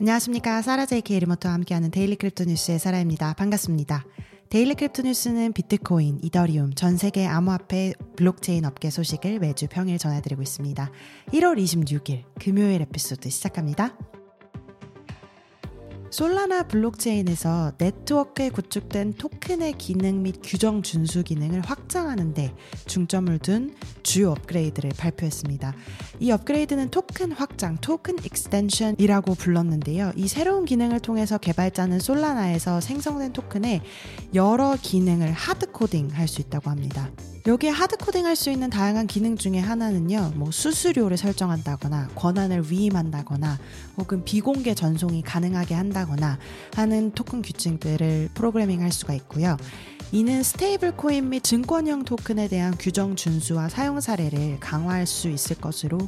안녕하십니까. 사라제이케 리모터와 함께하는 Daily Crypto News의 사라입니다. 반갑습니다. Daily Crypto News는 비트코인, 이더리움, 전 세계 암호화폐 블록체인 업계 소식을 매주 평일 전해드리고 있습니다. 1월 26일 금요일 에피소드 시작합니다. 솔라나 블록체인에서 네트워크에 구축된 토큰의 기능 및 규정 준수 기능을 확장하는데 중점을 둔 주요 업그레이드를 발표했습니다. 이 업그레이드는 토큰 확장, token extension이라고 불렀는데요. 이 새로운 기능을 통해서 개발자는 솔라나에서 생성된 토큰에 여러 기능을 hard coding 할 수 있다고 합니다. 여기에 hard coding 할 수 있는 다양한 기능 중에 하나는요, 뭐 수수료를 설정한다거나, 권한을 위임한다거나, 혹은 비공개 전송이 가능하게 한다거나 하는 토큰 규칙들을 프로그래밍 할 수가 있고요. 이는 스테이블 코인 및 증권형 토큰에 대한 규정 준수와 사용 사례를 강화할 수 있을 것으로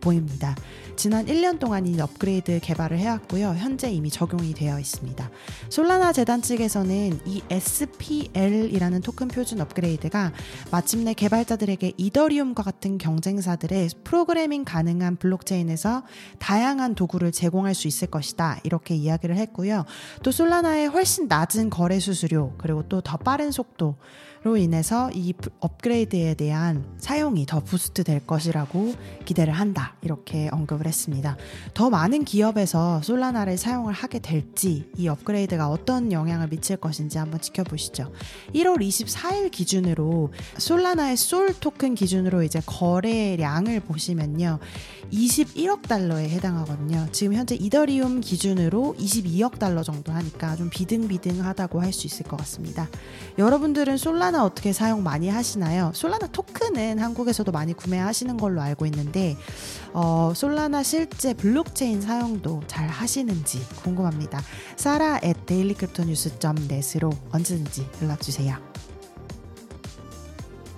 보입니다. 지난 1년 동안 이 업그레이드 개발을 해왔고요. 현재 이미 적용이 되어 있습니다. 솔라나 재단 측에서는 이 SPL이라는 토큰 표준 업그레이드가 마침내 개발자들에게 이더리움과 같은 경쟁사들의 프로그래밍 가능한 블록체인에서 다양한 도구를 제공할 수 있을 것이다. 이렇게 이야기를 했고요. 또 솔라나의 훨씬 낮은 거래 수수료 그리고 또 더 빠른 속도 로 인해서 이 업그레이드에 대한 사용이 더 boost 될 것이라고 기대를 한다. 이렇게 언급을 했습니다. 더 많은 기업에서 솔라나를 사용을 하게 될지 이 업그레이드가 어떤 영향을 미칠 것인지 한번 지켜보시죠. 1월 24일 기준으로 솔라나의 솔 토큰 기준으로 이제 거래량을 보시면요. 21억 달러에 해당하거든요. 지금 현재 이더리움 기준으로 22억 달러 정도 하니까 좀 비등비등하다고 할 수 있을 것 같습니다. 여러분들은 솔라나 어떻게 사용 많이 하시나요? 솔라나 토큰은 한국에서도 많이 구매하시는 걸로 알고 있는데 어, 솔라나 실제 블록체인 사용도 잘 하시는지 궁금합니다. 사라 at dailycryptonews.net으로 언제든지 연락 주세요.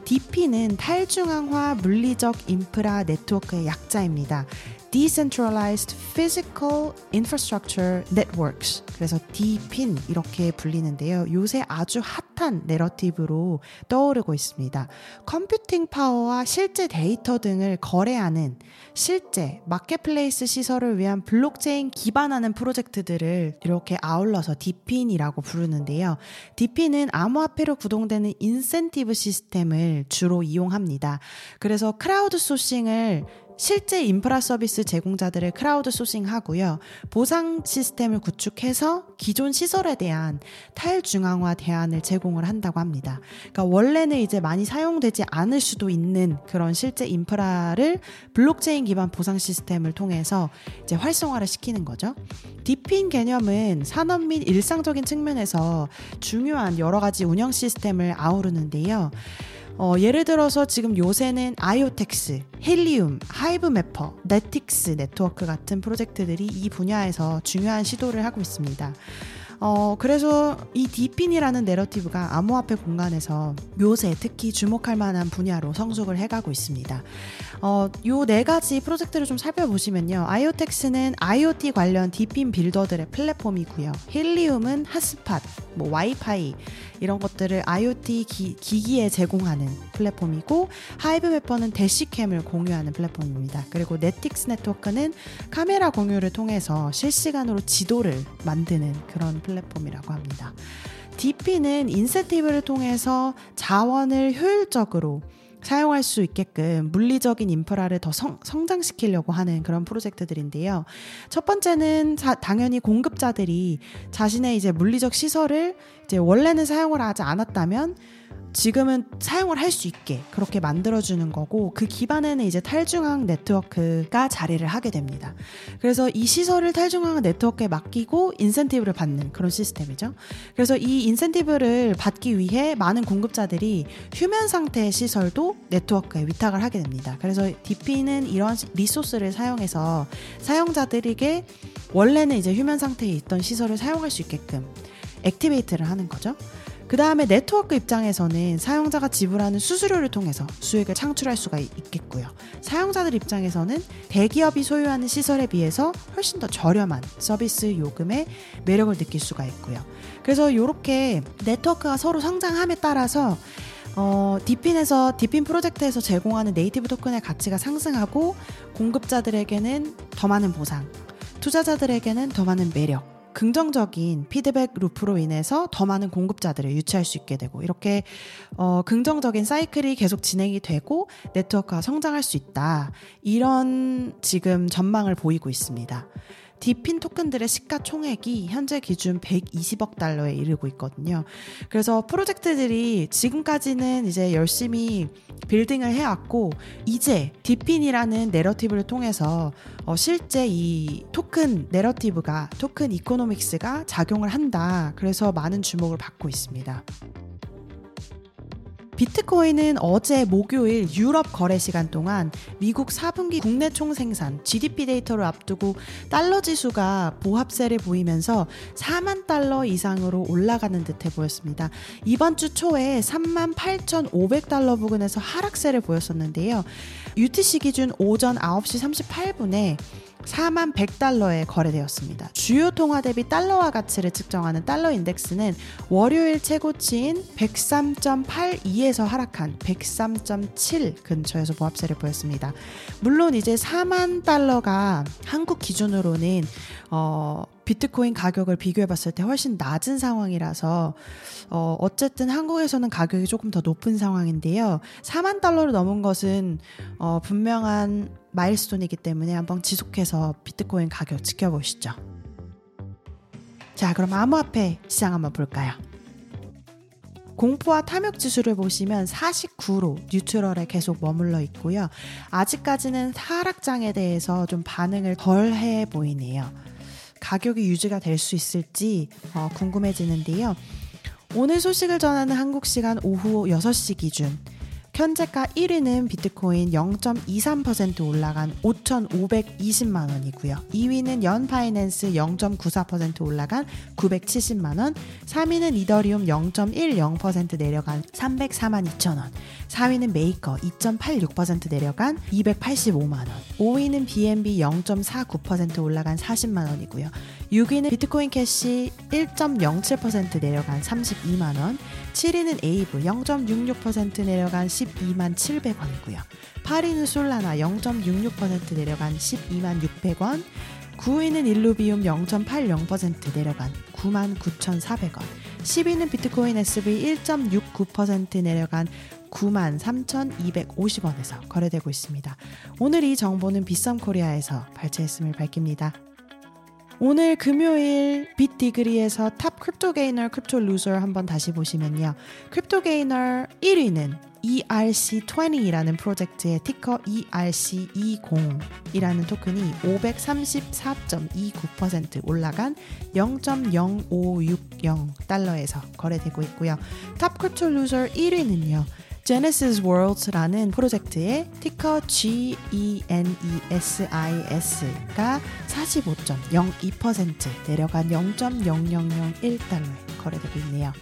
DePIN은 탈중앙화 물리적 인프라 네트워크의 약자입니다. Decentralized Physical Infrastructure Networks. 그래서 DePIN 이렇게 불리는데요. 요새 아주 핫한 내러티브로 떠오르고 있습니다. 컴퓨팅 파워와 실제 데이터 등을 거래하는 실제 marketplace 시설을 위한 블록체인 기반하는 프로젝트들을 이렇게 아울러서 DePIN이라고 부르는데요. DePIN은 암호화폐로 구동되는 인센티브 시스템을 주로 이용합니다. 그래서 crowdsourcing을 실제 인프라 서비스 제공자들을 크라우드 소싱 하고요. 보상 시스템을 구축해서 기존 시설에 대한 탈중앙화 대안을 제공을 한다고 합니다. 그러니까 원래는 이제 많이 사용되지 않을 수도 있는 그런 실제 인프라를 블록체인 기반 보상 시스템을 통해서 이제 활성화를 시키는 거죠. DePIN 개념은 산업 및 일상적인 측면에서 중요한 여러 가지 운영 시스템을 아우르는데요. 어, 예를 들어서 지금 요새는 아이오텍스, 헬리움, 하이브 매퍼, 네틱스 네트워크 같은 프로젝트들이 이 분야에서 중요한 시도를 하고 있습니다. 어, 그래서 이 DePIN이라는 내러티브가 암호화폐 공간에서 요새 특히 주목할 만한 분야로 성숙을 해가고 있습니다. 어, 요 네 가지 프로젝트를 좀 살펴보시면요. 아이오텍스는 IoT 관련 DePIN builder들의 플랫폼이고요. 헬리움은 핫스팟, 뭐 와이파이 이런 것들을 IoT 기, 기에 제공하는 플랫폼이고 하이브 매퍼는 dashcam을 공유하는 플랫폼입니다. 그리고 네틱스 네트워크는 카메라 공유를 통해서 실시간으로 지도를 만드는 그런 플랫폼이라고 합니다. DP는 인센티브를 통해서 자원을 효율적으로 사용할 수 있게끔 물리적인 인프라를 더 성, 성장시키려고 하는 그런 프로젝트들인데요. 첫 번째는 자, 당연히 공급자들이 자신의 이제 물리적 시설을 이제 원래는 사용을 하지 않았다면 지금은 사용을 할 수 있게 그렇게 만들어주는 거고 그 기반에는 이제 탈중앙 네트워크가 자리를 하게 됩니다. 그래서 이 시설을 탈중앙 네트워크에 맡기고 인센티브를 받는 그런 시스템이죠. 그래서 이 인센티브를 받기 위해 많은 공급자들이 휴면 상태의 시설도 네트워크에 위탁을 하게 됩니다. 그래서 DePIN은 이런 리소스를 사용해서 사용자들에게 원래는 이제 휴면 상태에 있던 시설을 사용할 수 있게끔 activate를 하는 거죠. 그 다음에 네트워크 입장에서는 사용자가 지불하는 수수료를 통해서 수익을 창출할 수가 있겠고요. 사용자들 입장에서는 대기업이 소유하는 시설에 비해서 훨씬 더 저렴한 서비스 요금의 매력을 느낄 수가 있고요. 그래서 이렇게 네트워크가 서로 성장함에 따라서 어, DePIN에서 DePIN 프로젝트에서 제공하는 native 토큰의 가치가 상승하고 공급자들에게는 더 많은 보상, 투자자들에게는 더 많은 매력, 긍정적인 피드백 loop로 인해서 더 많은 공급자들을 유치할 수 있게 되고 이렇게 어, 긍정적인 사이클이 계속 진행이 되고 네트워크가 성장할 수 있다. 이런 지금 전망을 보이고 있습니다. DePIN 토큰들의 시가총액이 현재 기준 120억 달러에 이르고 있거든요. 그래서 프로젝트들이 지금까지는 이제 열심히 building을 해왔고 이제 DePIN이라는 내러티브를 통해서 어 실제 이 토큰 내러티브가 token economics가 작용을 한다. 그래서 많은 주목을 받고 있습니다. 비트코인은 어제 목요일 유럽 거래 시간 동안 미국 4분기 국내 총생산 GDP 데이터를 앞두고 달러 지수가 보합세를 보이면서 4만 달러 이상으로 올라가는 듯해 보였습니다. 이번 주 초에 3만 8,500달러 부근에서 하락세를 보였었는데요. UTC 기준 오전 9시 38분에 4만 100달러에 거래되었습니다. 주요 통화 대비 달러화 가치를 측정하는 달러 인덱스는 월요일 최고치인 103.82에서 하락한 103.7 근처에서 보합세를 보였습니다. 물론 이제 4만 달러가 한국 기준으로는 어, 비트코인 가격을 비교해 봤을 때 훨씬 낮은 상황이라서 어, 어쨌든 한국에서는 가격이 조금 더 높은 상황인데요. 4만 달러를 넘은 것은 어, 분명한 마일스톤이기 때문에 한번 지속해서 비트코인 가격 지켜보시죠. 자, 그럼 암호화폐 시장 한번 볼까요? 공포와 탐욕 지수를 보시면 49로 뉴트럴에 계속 머물러 있고요. 아직까지는 하락장에 대해서 좀 반응을 덜 해 보이네요. 가격이 유지가 될 수 있을지 어, 궁금해지는데요. 오늘 소식을 전하는 한국 시간 오후 6시 기준 현재가 1위는 비트코인 0.23% 올라간 5,520만 원이고요. 2위는 연파이낸스 0.94% 올라간 970만 원. 3위는 이더리움 0.10% 내려간 304만 2천 원. 4위는 메이커 2.86% 내려간 285만 원. 5위는 BNB 0.49% 올라간 40만 원이고요. 6위는 비트코인 캐시 1.07% 내려간 32만 원. 7위는 에이브 0.66% 내려간 12만 700원이고요. 8위는 솔라나 0.66% 내려간 12만 600원. 9위는 일루비움 0.80% 내려간 9만 9,400원. 10위는 비트코인 SV 1.69% 내려간 9만 3,250원에서 거래되고 있습니다. 오늘 이 정보는 비썸 코리아에서 발췌했음을 밝힙니다. 오늘 금요일 빗디그리에서 top crypto gainer crypto loser 한번 다시 보시면요. crypto gainer 1위는 ERC20이라는 프로젝트의 ticker ERC20이라는 토큰이 534.29% 올라간 0.0560달러에서 거래되고 있고요. top crypto loser 1위는요. Genesis Worlds라는 프로젝트의 ticker GENESIS가 45.02% 내려간 0.0001달러에 거래되고 있네요.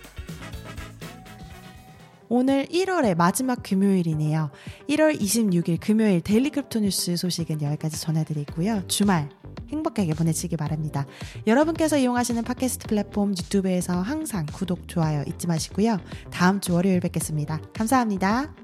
오늘 1월의 마지막 금요일이네요. 1월 26일 금요일 데일리 크립토 뉴스 소식은 여기까지 전해드리고요. 주말 행복하게 보내시기 바랍니다. 여러분께서 이용하시는 팟캐스트 플랫폼 유튜브에서 항상 구독, 좋아요 잊지 마시고요. 다음 주 월요일 뵙겠습니다. 감사합니다.